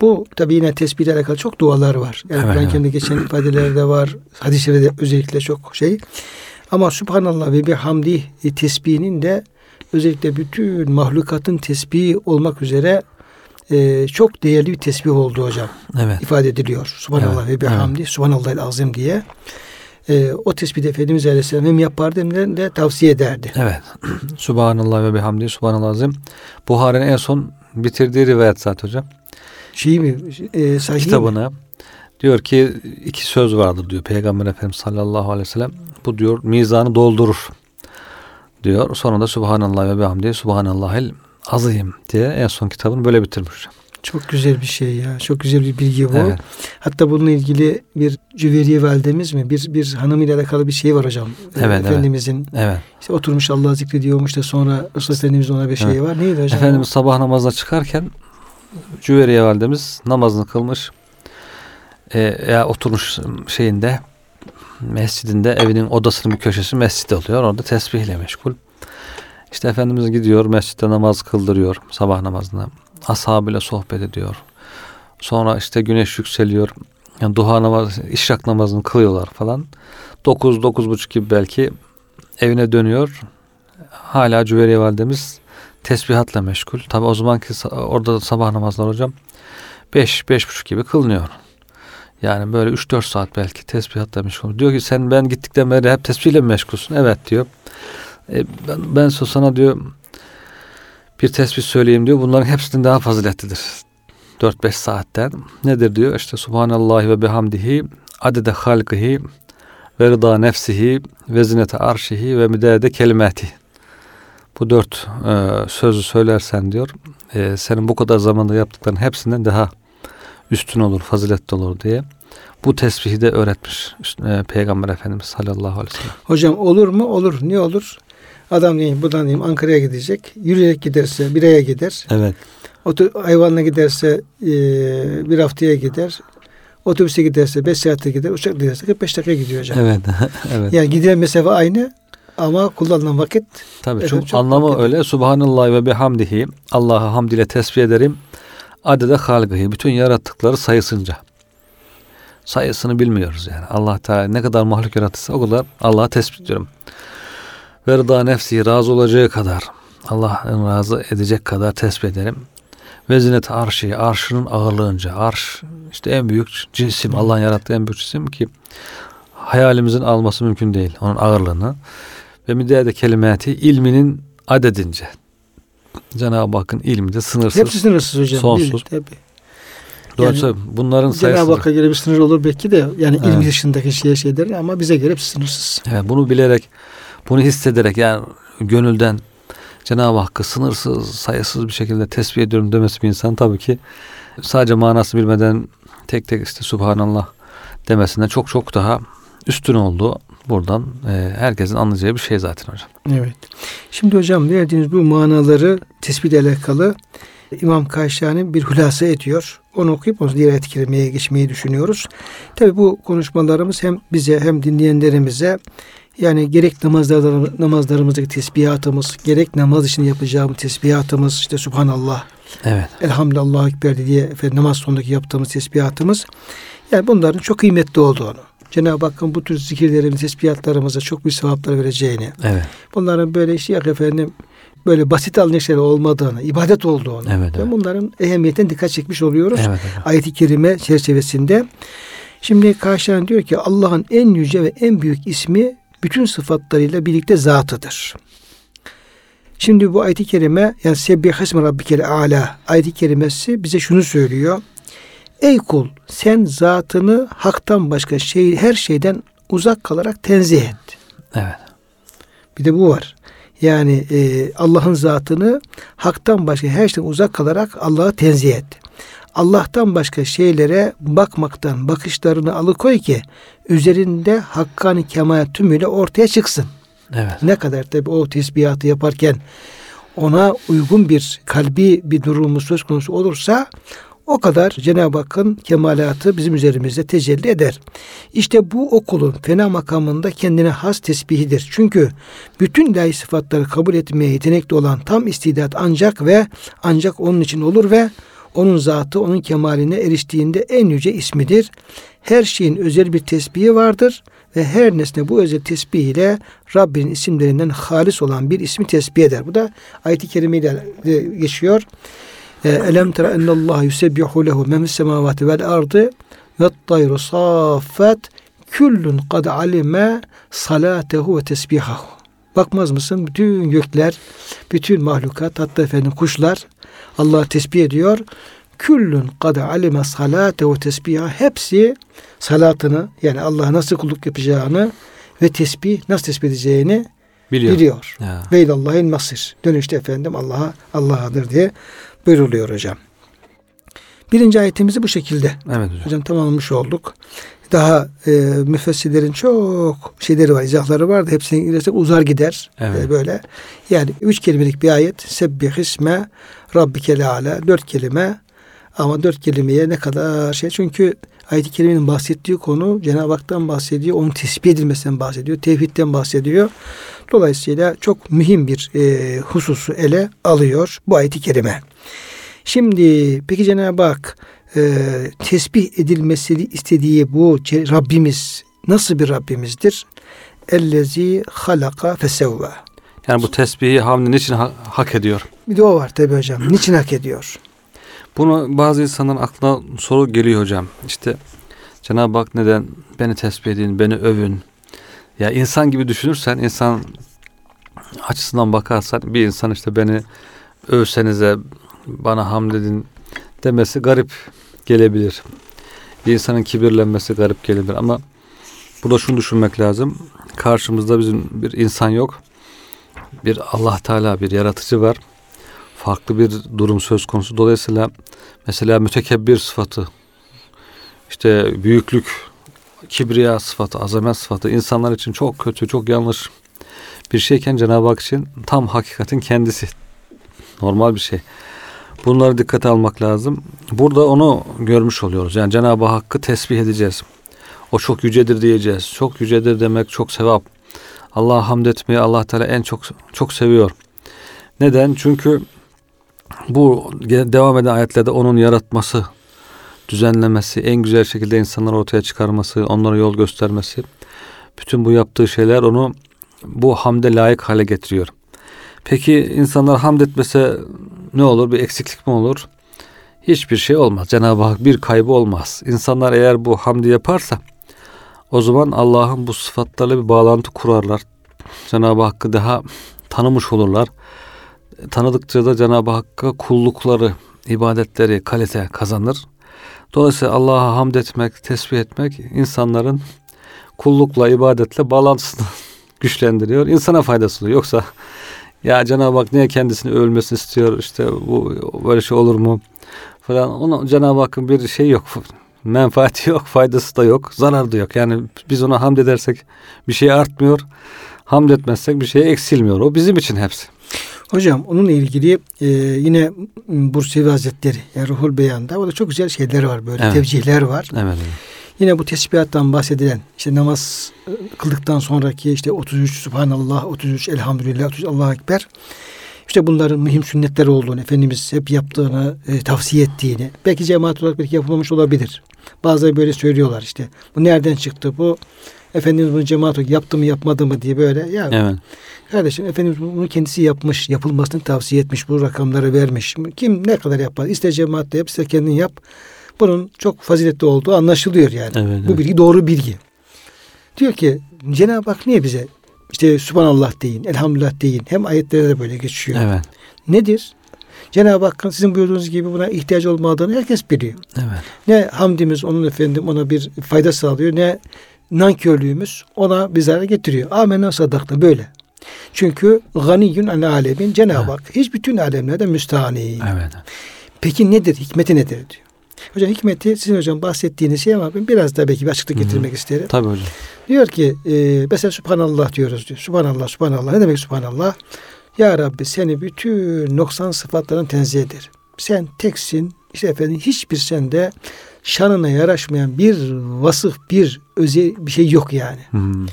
Bu tabi yine tesbihle alakalı çok dualar var. Yani evet, Kur'an evet. geçen ifadelerde var. Hadislerde de özellikle çok şey. Ama Subhanallah ve bihamdi e, tesbihinin de özellikle bütün mahlukatın tesbihi olmak üzere e, çok değerli bir tesbih oldu hocam. Evet. İfade ediliyor. Subhanallah evet. ve bihamdi, evet. Subhanallahil azim diye. E, o tesbih Efendimiz Aleyhisselam hem yapardı hem de tavsiye ederdi. Evet. Subhanallah ve bihamdi, Subhanallah azim. Buhari'nin en son bitirdiği rivayet zaten hocam. Şey mi? E, Kitabını. Mi? Diyor ki iki söz vardır diyor Peygamber Efendimiz sallallahu aleyhi ve sellem. Bu diyor mizanı doldurur diyor. Sonra da Subhanallah ve bihamdi Subhanallahil azim diye en son kitabını böyle bitirmiş. Çok güzel bir şey ya. Çok güzel bir bilgi bu. Evet. Hatta bununla ilgili bir Cüveriye validemiz mi? Bir bir hanım ile alakalı bir şey var hocam. Evet, Efendimizin. Evet. İşte oturmuş Allah zikrediyormuş da sonra Resul Efendimizin ona bir şeyi evet. var. Neydi hocam? Efendimiz sabah namazına çıkarken Cüveriye validemiz namazını kılmış. E, ya oturmuş şeyinde mescidinde evinin odasının bir köşesi mescid oluyor. Orada tesbihle meşgul. İşte Efendimiz gidiyor mescitte namaz kıldırıyor sabah namazına. Ashabıyla sohbet ediyor. Sonra işte güneş yükseliyor. Yani duha namazı, işrak namazını kılıyorlar falan. 9 dokuz buçuk gibi belki evine dönüyor. Hala Cüveriye validemiz tesbihatla meşgul. Tabi o zamanki orada sabah namazlar hocam 5 beş, buçuk gibi kılınıyor. Yani böyle 3-4 saat belki tesbihatla meşgul. Diyor ki sen ben gittikten beri hep tesbihle mi meşgulsün? Evet diyor. E, ben, ben sana diyor bir tesbih söyleyeyim diyor. Bunların hepsinin daha faziletlidir. 4-5 saatten. Nedir diyor? İşte Subhanallah ve bihamdihi adede halkihi ve rıda nefsihi ve zinete arşihi ve müdede kelimati. Bu dört e, sözü söylersen diyor e, senin bu kadar zamanda yaptıkların hepsinden daha üstün olur, faziletli olur diye bu tesbihi de öğretmiş e, Peygamber Efendimiz sallallahu aleyhi ve sellem. Hocam olur mu? Olur. Niye olur? Adam diyeyim buradan diyeyim Ankara'ya gidecek. Yürüyerek giderse bir aya gider. Evet. Oto, hayvanla giderse e, bir haftaya gider. Otobüse giderse 5 saatte gider. Uçakla giderse 45 dakika gidiyor hocam. Evet. evet. Yani gidilen mesafe aynı ama kullanılan vakit Tabii efendim, çok, çok anlamı vakit. öyle. Subhanallah ve bihamdihi. Allah'a hamd ile tesbih ederim. Adede halgıhi. Bütün yarattıkları sayısınca. Sayısını bilmiyoruz yani. Allah Teala ne kadar mahluk yarattıysa o kadar Allah'a tesbih ediyorum ve rıda nefsi razı olacağı kadar Allah'ın razı edecek kadar tesbih ederim. Ve zinet arşi, arşının ağırlığınca, arş işte en büyük cisim, Allah'ın yarattığı en büyük cisim ki hayalimizin alması mümkün değil onun ağırlığını. Ve müdede kelimati ilminin adedince. Cenab-ı Hakk'ın ilmi de sınırsız. Hepsi sınırsız hocam. Sonsuz. tabii. Dolayısıyla bunların Cenab-ı sayısı Hakk'a göre bir sınır olur belki de yani ilmi Evet. dışındaki şeye şeyler ama bize göre sınırsız. Evet, bunu bilerek, bunu hissederek yani gönülden Cenab-ı Hakk'ı sınırsız, sayısız bir şekilde tesbih ediyorum demesi bir insan tabii ki sadece manasını bilmeden tek tek işte Subhanallah demesinden çok çok daha üstün olduğu buradan e, herkesin anlayacağı bir şey zaten hocam. Evet. Şimdi hocam verdiğiniz bu manaları tespit alakalı İmam Kaşani bir hülasa ediyor. Onu okuyup onu diğer ayet-i kerimeye geçmeyi düşünüyoruz. Tabi bu konuşmalarımız hem bize hem dinleyenlerimize yani gerek namazlar, namazlarımızdaki tesbihatımız, gerek namaz için yapacağımız tesbihatımız, işte Subhanallah, Evet. Elhamdülillah Ekber diye efendim, namaz sonundaki yaptığımız tesbihatımız. Yani bunların çok kıymetli olduğunu, Cenab-ı Hakk'ın bu tür zikirlerimiz, tesbihatlarımıza çok büyük sevaplar vereceğini, Evet. bunların böyle işte yok efendim böyle basit şeyler olmadığını, ibadet olduğunu Evet, ve evet. bunların ehemmiyetine dikkat çekmiş oluyoruz. Evet hocam. Ayet-i kerime çerçevesinde. Şimdi karşılan diyor ki Allah'ın en yüce ve en büyük ismi bütün sıfatlarıyla birlikte zatıdır. Şimdi bu ayet-i kerime yani Sebbih ismi rabbikel ala ayet-i kerimesi bize şunu söylüyor. Ey kul sen zatını haktan başka şey her şeyden uzak kalarak tenzih et. Evet. Bir de bu var. Yani e, Allah'ın zatını haktan başka her şeyden uzak kalarak Allah'a tenzih et. Allah'tan başka şeylere bakmaktan bakışlarını alıkoy ki üzerinde hakkani kemal tümüyle ortaya çıksın. Evet. Ne kadar tabi o tesbihatı yaparken ona uygun bir kalbi bir durumu söz konusu olursa o kadar Cenab-ı Hakk'ın kemalatı bizim üzerimizde tecelli eder. İşte bu okulun fena makamında kendine has tesbihidir. Çünkü bütün ilahi sıfatları kabul etmeye yetenekli olan tam istidat ancak ve ancak onun için olur ve onun zatı onun kemaline eriştiğinde en yüce ismidir. Her şeyin özel bir tesbihi vardır ve her nesne bu özel tesbih ile Rabbinin isimlerinden halis olan bir ismi tesbih eder. Bu da ayet-i kerimeyle geçiyor. E, Elem tera ennallaha yusebbihu lehu men fis semavati vel ardı ve tayru saffat küllün kad alime salatehu ve tesbihahu. Bakmaz mısın? Bütün gökler, bütün mahlukat, hatta efendim kuşlar Allah tesbih ediyor. Küllün kad alime salatehu ve tesbiha. Hepsi salatını yani Allah'a nasıl kulluk yapacağını ve tesbih nasıl tesbih edeceğini Biliyor. biliyor. Ve ilallahil masir. Dönüşte efendim Allah'a Allah'adır diye buyruluyor hocam. Birinci ayetimizi bu şekilde Evet hocam. hocam tamamlamış olduk. Daha e, müfessirlerin çok şeyleri var, izahları var da hepsini girersek uzar gider. Evet. E, böyle. Yani üç kelimelik bir ayet. Sebbih isme rabbikel ala. Dört kelime. Ama dört kelimeye ne kadar şey. Çünkü ayet-i kerimenin bahsettiği konu Cenab-ı Hak'tan bahsediyor. Onun tesbih edilmesinden bahsediyor. Tevhidden bahsediyor. Dolayısıyla çok mühim bir e, hususu ele alıyor bu ayet-i kerime. Şimdi peki Cenab-ı Hak e, tesbih edilmesi istediği bu Rabbimiz nasıl bir Rabbimizdir? Ellezi halaka fesevva. Yani bu tesbihi hamdi niçin ha- hak ediyor? Bir de o var tabi hocam. Niçin hak ediyor? Bunu bazı insanların aklına soru geliyor hocam. İşte Cenab-ı Hak neden beni tesbih edin, beni övün. Ya insan gibi düşünürsen, insan açısından bakarsan bir insan işte beni övsenize, bana hamd edin demesi garip gelebilir. Bir insanın kibirlenmesi garip gelebilir ama burada şunu düşünmek lazım. Karşımızda bizim bir insan yok. Bir Allah Teala bir yaratıcı var farklı bir durum söz konusu. Dolayısıyla mesela mütekebbir sıfatı, işte büyüklük, kibriya sıfatı, azamet sıfatı insanlar için çok kötü, çok yanlış bir şeyken Cenab-ı Hak için tam hakikatin kendisi. Normal bir şey. Bunları dikkate almak lazım. Burada onu görmüş oluyoruz. Yani Cenab-ı Hakk'ı tesbih edeceğiz. O çok yücedir diyeceğiz. Çok yücedir demek çok sevap. Allah'a hamd etmeyi Allah Teala en çok çok seviyor. Neden? Çünkü bu devam eden ayetlerde onun yaratması, düzenlemesi, en güzel şekilde insanları ortaya çıkarması, onlara yol göstermesi, bütün bu yaptığı şeyler onu bu hamde layık hale getiriyor. Peki insanlar hamd etmese ne olur? Bir eksiklik mi olur? Hiçbir şey olmaz. Cenab-ı Hak bir kaybı olmaz. İnsanlar eğer bu hamdi yaparsa o zaman Allah'ın bu sıfatlarıyla bir bağlantı kurarlar. Cenab-ı Hakk'ı daha tanımış olurlar tanıdıkça da Cenab-ı Hakk'a kullukları, ibadetleri kalite kazanır. Dolayısıyla Allah'a hamd etmek, tesbih etmek insanların kullukla, ibadetle bağlantısını güçlendiriyor. İnsana faydası oluyor. Yoksa ya Cenab-ı Hak niye kendisini ölmesini istiyor? İşte bu böyle şey olur mu? Falan. Onun Cenab-ı Hakk'ın bir şey yok. Menfaati yok, faydası da yok, zarar da yok. Yani biz ona hamd edersek bir şey artmıyor. Hamd etmezsek bir şey eksilmiyor. O bizim için hepsi. Hocam onunla ilgili e, yine Bursevi Hazretleri yani Ruhul Beyan'da o da çok güzel şeyler var böyle Evet. tevcihler var. Evet. evet. Yine bu tesbihattan bahsedilen işte namaz e, kıldıktan sonraki işte 33 Subhanallah, 33 Elhamdülillah, 33 Allahu Ekber. İşte bunların mühim sünnetler olduğunu, Efendimiz hep yaptığını, e, tavsiye ettiğini, belki cemaat olarak belki yapılmamış olabilir. Bazıları böyle söylüyorlar işte. Bu nereden çıktı bu? Efendimiz bunu cemaat olarak yaptı mı yapmadı mı diye böyle. Ya Evet. kardeşim Efendimiz bunu kendisi yapmış, yapılmasını tavsiye etmiş, bu rakamları vermiş. Kim ne kadar yapar? İster cemaatle yap, ister kendin yap. Bunun çok faziletli olduğu anlaşılıyor yani. Evet, Bu evet. bilgi doğru bilgi. Diyor ki Cenab-ı Hak niye bize işte Subhanallah deyin, Elhamdülillah deyin. Hem ayetlerde de böyle geçiyor. Evet. Nedir? Cenab-ı Hakk'ın sizin buyurduğunuz gibi buna ihtiyaç olmadığını herkes biliyor. Evet. Ne hamdimiz onun efendim ona bir fayda sağlıyor ne nankörlüğümüz ona bir zarar getiriyor. Amenna sadakta böyle. Çünkü ganiyyun an alemin Cenab-ı Evet. Hak hiç bütün alemlerde müstahani. Evet. Peki nedir? Hikmeti nedir diyor. Hocam hikmeti sizin hocam bahsettiğiniz şey ama ben biraz daha belki bir açıklık getirmek isterim. Tabii hocam. Diyor ki e, mesela Subhanallah diyoruz diyor. Subhanallah, Subhanallah. Ne demek Subhanallah? Ya Rabbi seni bütün noksan sıfatlardan tenzih ederim. Sen teksin. İşte efendim hiçbir sende şanına yaraşmayan bir vasıf, bir özel bir şey yok yani. Hmm.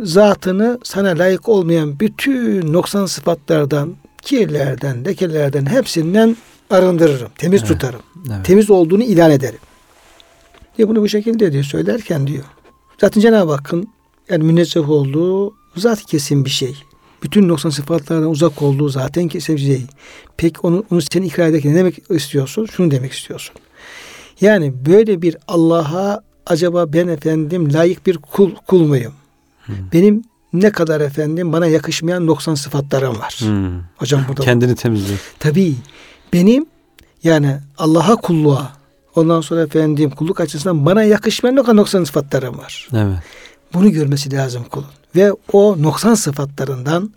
Zatını sana layık olmayan bütün noksan sıfatlardan, kirlerden, lekelerden hepsinden arındırırım. Temiz Evet. tutarım. Evet. Temiz olduğunu ilan ederim. Diye bunu bu şekilde diyor söylerken diyor. Zaten Cenab-ı Hakk'ın yani münezzeh olduğu zat kesin bir şey. Bütün noksan sıfatlardan uzak olduğu zaten kesin bir şey. Peki onu, onu sen ikrar ederken ne demek istiyorsun? Şunu demek istiyorsun. Yani böyle bir Allah'a acaba ben efendim layık bir kul, kul muyum? Benim ne kadar efendim bana yakışmayan noksan sıfatlarım var. Hmm. Hocam burada Kendini temizliyor. Tabii benim yani Allah'a kulluğa ondan sonra efendim kulluk açısından bana yakışmayan kadar noksan sıfatlarım var. Evet. Bunu görmesi lazım kulun. Ve o noksan sıfatlarından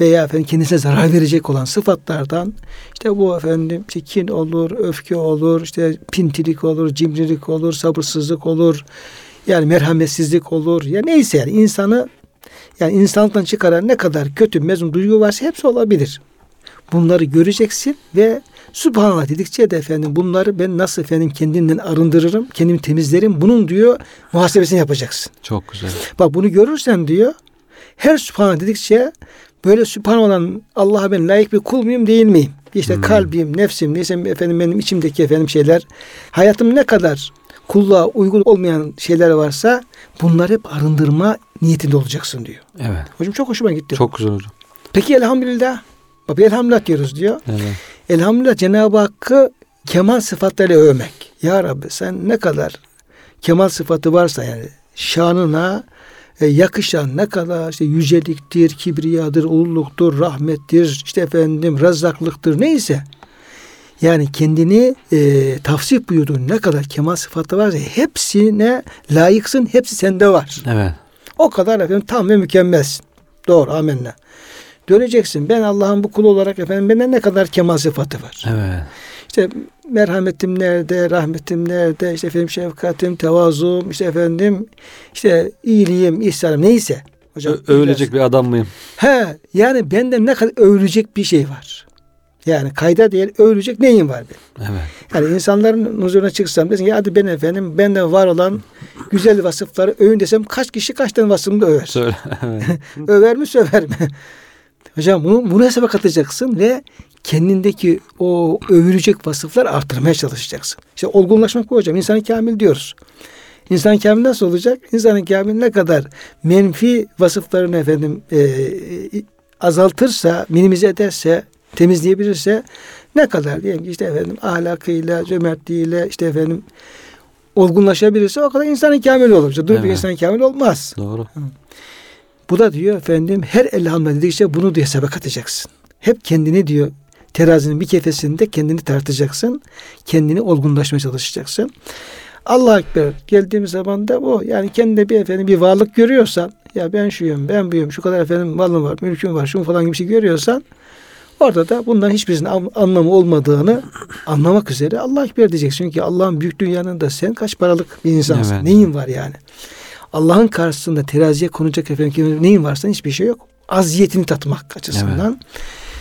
veya efendim kendisine zarar verecek olan sıfatlardan işte bu efendim işte kin olur, öfke olur, işte pintilik olur, cimrilik olur, sabırsızlık olur. Yani merhametsizlik olur. Ya neyse yani insanı yani insanlıktan çıkaran ne kadar kötü mezun duygu varsa hepsi olabilir. Bunları göreceksin ve Subhanallah dedikçe de efendim bunları ben nasıl efendim kendimden arındırırım, kendimi temizlerim. Bunun diyor muhasebesini yapacaksın. Çok güzel. Bak bunu görürsen diyor her Subhanallah dedikçe böyle Sübhan olan Allah'a ben layık bir kul muyum değil miyim? İşte Hmm. kalbim, nefsim, neyse efendim benim içimdeki efendim şeyler hayatım ne kadar kulluğa uygun olmayan şeyler varsa bunları hep arındırma niyetinde olacaksın diyor. Evet. Hocam çok hoşuma gitti. Çok güzel hocam. Peki elhamdülillah. Bak elhamdülillah diyoruz diyor. Evet. Elhamdülillah Cenab-ı Hakk'ı kemal sıfatlarıyla övmek. Ya Rabbi sen ne kadar kemal sıfatı varsa yani şanına e, yakışan ne kadar işte yüceliktir, kibriyadır, ululuktur, rahmettir, işte efendim razzaklıktır neyse. Yani kendini e, tavsif buyurduğun ne kadar kemal sıfatı varsa hepsine layıksın, hepsi sende var. Evet. O kadar efendim tam ve mükemmelsin. Doğru amenna. Döneceksin. Ben Allah'ın bu kulu olarak efendim benden ne kadar kemal sıfatı var. Evet. İşte merhametim nerede, rahmetim nerede, işte efendim şefkatim, tevazum, işte efendim işte iyiliğim, ihsanım neyse. Hocam Ö- övülecek bir adam mıyım? He yani benden ne kadar övülecek bir şey var. Yani kayda değil övülecek neyim var benim. Evet. Yani insanların huzuruna çıksam desin ki hadi ben efendim bende var olan güzel vasıfları övün desem kaç kişi kaç tane vasfımı da över. Söyle. Evet. Över mi söver mi? Hocam bunu, hesaba katacaksın ve kendindeki o övülecek vasıflar artırmaya çalışacaksın. İşte olgunlaşmak bu hocam. İnsan kamil diyoruz. İnsan kamil nasıl olacak? İnsanın kamil ne kadar menfi vasıflarını efendim e, azaltırsa, minimize ederse, temizleyebilirse ne kadar diyelim ki işte efendim ahlakıyla, cömertliğiyle işte efendim olgunlaşabilirse o kadar insanın kamil olur. İşte dur bir Evet. insanın kamil olmaz. Doğru. Bu da diyor efendim her elhamdülillah dedikçe bunu diyor hesaba katacaksın. Hep kendini diyor terazinin bir kefesinde kendini tartacaksın. Kendini olgunlaşmaya çalışacaksın. Allah Ekber geldiğimiz zaman da bu. Yani kendinde bir efendim bir varlık görüyorsan ya ben şuyum, ben buyum, şu kadar efendim malım var, mülküm var, şun falan gibi bir şey görüyorsan orada da bundan hiçbirisinin an- anlamı olmadığını anlamak üzere Allah Ekber diyeceksin. Çünkü Allah'ın büyük dünyanında sen kaç paralık bir insansın. Evet. Neyin var yani? Allah'ın karşısında teraziye konacak efendim neyin varsa hiçbir şey yok. Aziyetini tatmak açısından.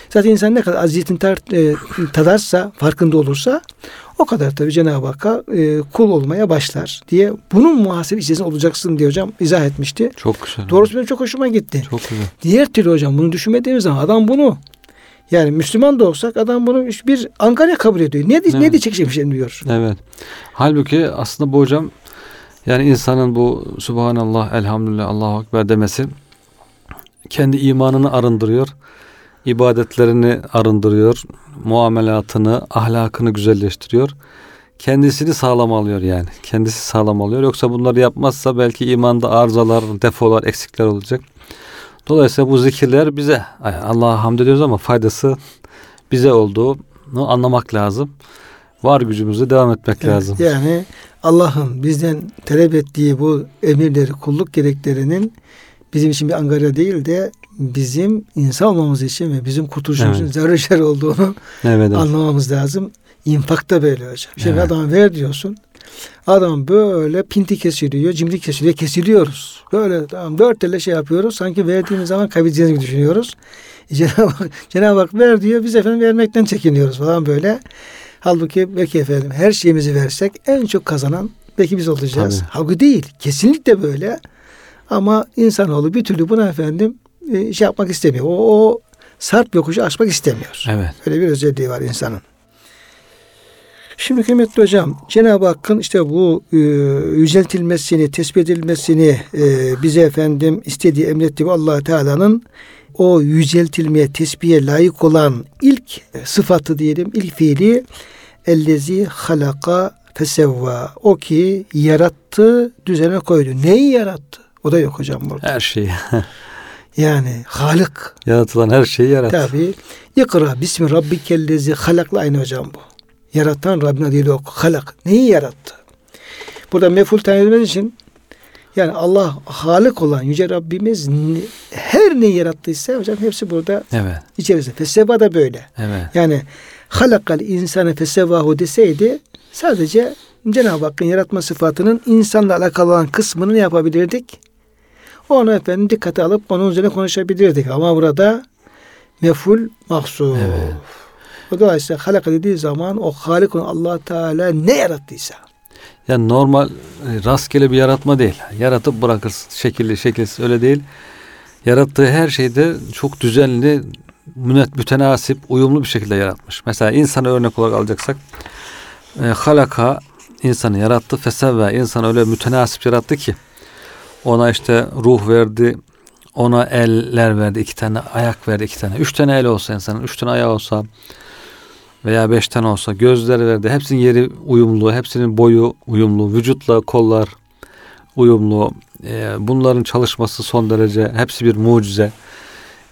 Zaten insan ne kadar aziyetini tar- e, tadarsa, farkında olursa o kadar tabii Cenab-ı Hakk'a e, kul olmaya başlar diye bunun muhasebe içerisinde olacaksın diye hocam izah etmişti. Çok güzel. Doğrusu benim çok hoşuma gitti. Çok güzel. Diğer türlü hocam bunu düşünmediğimiz zaman adam bunu yani Müslüman da olsak adam bunu bir Ankara kabul ediyor. Ne, Evet. ne diyecek şey diyor. Evet. Halbuki aslında bu hocam yani insanın bu Subhanallah, Elhamdülillah, Allahu Ekber demesi kendi imanını arındırıyor. ibadetlerini arındırıyor. Muamelatını, ahlakını güzelleştiriyor. Kendisini sağlam alıyor yani. Kendisi sağlam alıyor. Yoksa bunları yapmazsa belki imanda arızalar, defolar, eksikler olacak. Dolayısıyla bu zikirler bize Allah'a hamd ediyoruz ama faydası bize olduğunu anlamak lazım. Var gücümüzle devam etmek Evet, lazım. Yani Allah'ın bizden talep ettiği bu emirleri, kulluk gereklerinin bizim için bir angarya değil de bizim insan olmamız için ve bizim kurtuluşumuzun Evet. zerre şer olduğunu Evet, evet. anlamamız lazım. İnfak da böyle hocam. Şimdi Evet. adama ver diyorsun. Adam böyle pinti kesiliyor, cimri kesiliyor, kesiliyoruz. Böyle tamam dört elle şey yapıyoruz. Sanki verdiğimiz zaman kaybedeceğiz gibi düşünüyoruz. Cenab-ı Hak, Cenab-ı Hak ver diyor. Biz efendim vermekten çekiniyoruz falan böyle. Halbuki belki efendim her şeyimizi versek en çok kazanan belki biz olacağız. Tabii. Halbuki değil. Kesinlikle böyle. Ama insanoğlu bir türlü buna efendim e, şey yapmak istemiyor. O, o sarp yokuşu aşmak istemiyor. Evet. Öyle bir özelliği var insanın. Şimdi kıymetli hocam Cenab-ı Hakk'ın işte bu e, yüceltilmesini, tespit edilmesini e, bize efendim istediği emrettiği allah Teala'nın o yüceltilmeye, tesbihe layık olan ilk sıfatı diyelim, ilk fiili ellezi halaka fesevva. O ki yarattı, düzene koydu. Neyi yarattı? O da yok hocam burada. Her şeyi. Yani Halık. Yaratılan her şeyi yarattı. Tabi. İkra bismi rabbikellezi halakla aynı hocam bu. Yaratan Rabbin adıyla oku. Halak. Neyi yarattı? Burada meful edilmesi için yani Allah Halık olan Yüce Rabbimiz her neyi yarattıysa hocam hepsi burada Evet. içerisinde. Feseva da böyle. Evet. Yani halakal insane fesevahu deseydi sadece Cenab-ı Hakk'ın yaratma sıfatının insanla alakalı olan kısmını ne yapabilirdik? Onu efendim dikkate alıp onun üzerine konuşabilirdik. Ama burada meful mahsuf. Evet. Dolayısıyla halaka dediği zaman o halik olan allah Teala ne yarattıysa. Yani normal e, rastgele bir yaratma değil. Yaratıp bırakırsın. Şekilli şekilsiz öyle değil. Yarattığı her şeyde çok düzenli, mütenasip, uyumlu bir şekilde yaratmış. Mesela insanı örnek olarak alacaksak e, halaka insanı yarattı. Fesevve insanı öyle mütenasip yarattı ki ona işte ruh verdi, ona eller verdi, iki tane ayak verdi, iki tane. Üç tane el olsa insanın, üç tane ayağı olsa veya beş tane olsa gözler verdi. Hepsinin yeri uyumlu, hepsinin boyu uyumlu, vücutla kollar uyumlu. Ee, bunların çalışması son derece, hepsi bir mucize.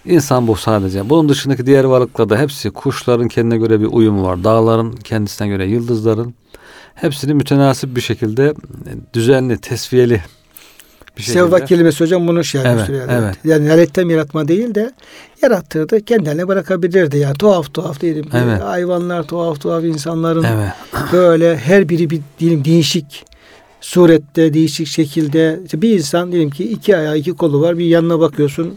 İnsan bu sadece. Bunun dışındaki diğer varlıklar da hepsi kuşların kendine göre bir uyumu var. Dağların kendisine göre yıldızların hepsini mütenasip bir şekilde e, düzenli, tesviyeli bir şekilde. Sevva kelimesi hocam bunu şey Evet, yani. evet. Yani yarattığım yaratma değil de yarattırdı kendilerine bırakabilirdi. Yani tuhaf tuhaf diyelim. Evet. Hayvanlar tuhaf tuhaf insanların Evet. böyle her biri bir diyelim değişik surette, değişik şekilde. İşte bir insan diyelim ki iki ayağı, iki kolu var. Bir yanına bakıyorsun.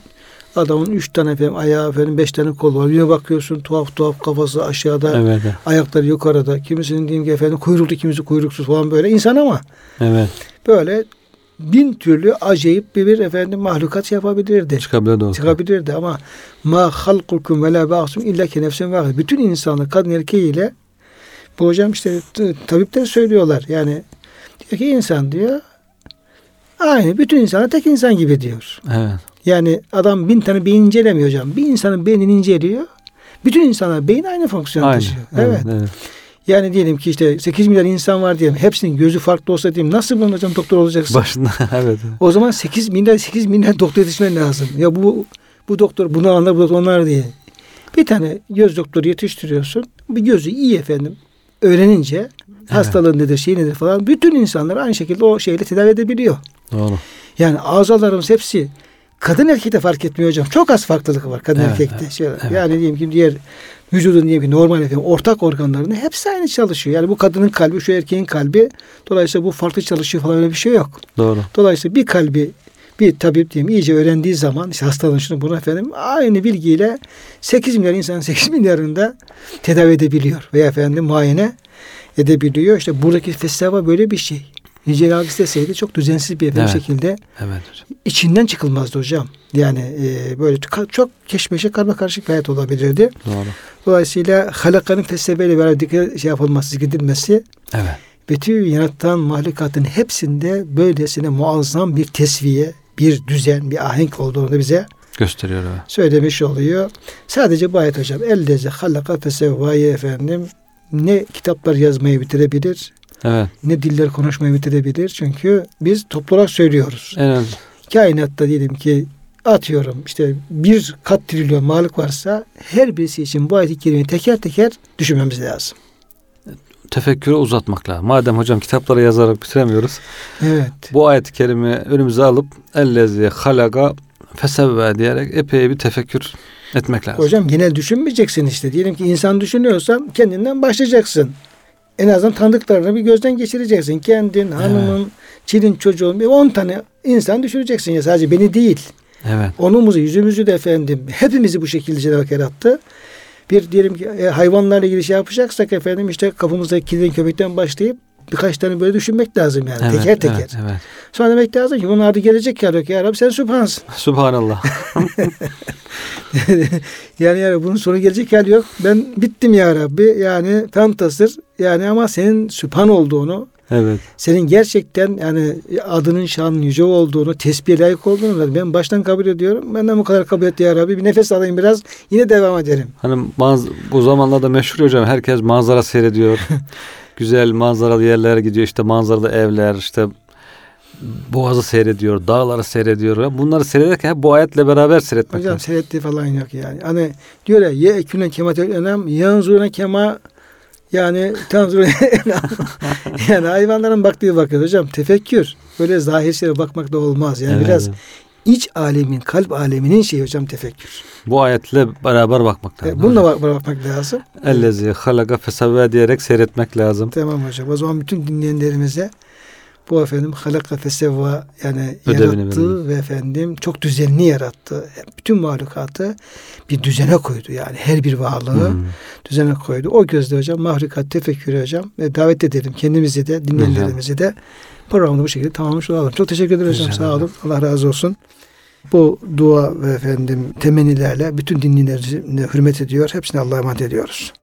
Adamın üç tane efendim ayağı efendim beş tane kolu var. Bir bakıyorsun tuhaf tuhaf kafası aşağıda, Evet. ayakları yukarıda. Kimisinin diyelim ki efendim kuyruklu, kimisi kuyruksuz falan böyle insan ama Evet. böyle bin türlü acayip bir, bir efendim mahlukat yapabilirdi. Çıkabilir doğru. Çıkabilirdi ama ma halkukum ve la ba'sum illa ki nefsin vahid. Bütün insanlık kadın erkeğiyle bu hocam işte tabipler söylüyorlar. Yani diyor ki insan diyor aynı bütün insana tek insan gibi diyor. Evet. Yani adam bin tane beyin incelemiyor hocam. Bir insanın beynini inceliyor. Bütün insanlar beyin aynı fonksiyon taşıyor. Evet. evet. evet. Yani diyelim ki işte 8 milyar insan var diyelim. Hepsinin gözü farklı olsa diyelim. Nasıl bunun hocam doktor olacaksın? Başında evet. O zaman 8 milyar 8 milyar doktor yetişmen lazım. Ya bu bu doktor bunu anlar bu doktor onlar diye. Bir tane göz doktoru yetiştiriyorsun. Bir gözü iyi efendim. Öğrenince hastalığı nedir, şey nedir falan. Bütün insanlar aynı şekilde o şeyle tedavi edebiliyor. Doğru. Yani azalarımız hepsi kadın erkekte fark etmiyor hocam. Çok az farklılık var kadın Evet, erkekte. evet, Şöyle, evet. Yani diyelim ki diğer vücudun diyelim ki normal efendim ortak organlarının hepsi aynı çalışıyor. Yani bu kadının kalbi şu erkeğin kalbi. Dolayısıyla bu farklı çalışıyor falan öyle bir şey yok. Doğru. Dolayısıyla bir kalbi bir tabip diyeyim iyice öğrendiği zaman işte hastalığın şunu bunu efendim aynı bilgiyle 8 milyar insan 8 milyarında tedavi edebiliyor veya efendim muayene edebiliyor. İşte buradaki festival böyle bir şey. Yüce Rabbi isteseydi çok düzensiz bir Evet. şekilde Evet hocam. içinden çıkılmazdı hocam. Yani e, böyle çok keşmeşe karma karışık bir hayat olabilirdi. Doğru. Dolayısıyla halakanın festivalle beraber şey yapılması, zikredilmesi Evet. bütün yaratan mahlukatın hepsinde böylesine muazzam bir tesviye, bir düzen, bir ahenk olduğunu bize Gösteriyor evet. söylemiş oluyor. Sadece bu ayet hocam. Ellezi halaka fesevvayı efendim ne kitaplar yazmayı bitirebilir, Evet. ne diller konuşmayı bitirebilir. Çünkü biz toplu olarak söylüyoruz. Az Kainatta diyelim ki atıyorum işte bir kat trilyon varlık varsa her birisi için bu ayet-i kerimeyi teker teker düşünmemiz lazım. tefekkürü uzatmak lazım. Madem hocam kitapları yazarak bitiremiyoruz. Evet. Bu ayet-i kerime önümüze alıp ellezi halaga fesevve diyerek epey bir tefekkür etmek lazım. Hocam genel düşünmeyeceksin işte. Diyelim ki insan düşünüyorsan kendinden başlayacaksın. En azından tanıdıklarını bir gözden geçireceksin. Kendin, hanımın, çilin çocuğun bir 10 tane insan düşüreceksin ya sadece beni değil. Evet. Onumuzu, yüzümüzü de efendim hepimizi bu şekilde yarattı. Bir diyelim ki e, hayvanlarla ilgili şey yapacaksak efendim işte kapımızdaki kediden köpekten başlayıp birkaç tane böyle düşünmek lazım yani evet, teker teker. Evet, evet. Sonra demek lazım ki bunun adı gelecek ya ya Rabbi sen sübhansın. Subhanallah. yani yani bunun sonu gelecek hali yok. Ben bittim ya Rabbi. Yani fantasır. Yani ama senin sübhan olduğunu, evet. senin gerçekten yani adının şanın yüce olduğunu, tesbihe layık olduğunu da ben baştan kabul ediyorum. Benden bu kadar kabul et ya Rabbi. Bir nefes alayım biraz. Yine devam ederim. Hani maz- bu zamanlarda meşhur hocam herkes manzara seyrediyor. Güzel manzaralı yerlere gidiyor işte manzaralı evler işte boğazı seyrediyor, dağları seyrediyor. Bunları seyrederken hep bu ayetle beraber seyretmek Hocam seyrettiği falan yok yani. Hani diyor ya ye eküne kema enam yanzuruna kema yani tanzuruna yani hayvanların baktığı bakıyor hocam. Tefekkür. Böyle zahir şeye bakmak da olmaz. Yani Evet, biraz. İç alemin, kalp aleminin şeyi hocam tefekkür. Bu ayetle beraber bakmak lazım. E, Bununla bak, bakmak lazım. Ellezi halaga fesevve diyerek seyretmek lazım. Tamam hocam. O zaman bütün dinleyenlerimize bu efendim halaka fesevva yani Ödevini yarattı verelim. ve efendim çok düzenli yarattı. Bütün mahlukatı bir düzene koydu yani her bir varlığı Hmm. düzene koydu. O gözle hocam mahlukat tefekkürü hocam ve davet edelim kendimizi de dinleyenlerimizi de programı bu şekilde tamamlamış olalım. Çok teşekkür ederim hocam. Sağ olun. Allah razı olsun. Bu dua ve efendim temennilerle bütün dinleyenlerimize hürmet ediyor. Hepsine Allah'a emanet ediyoruz.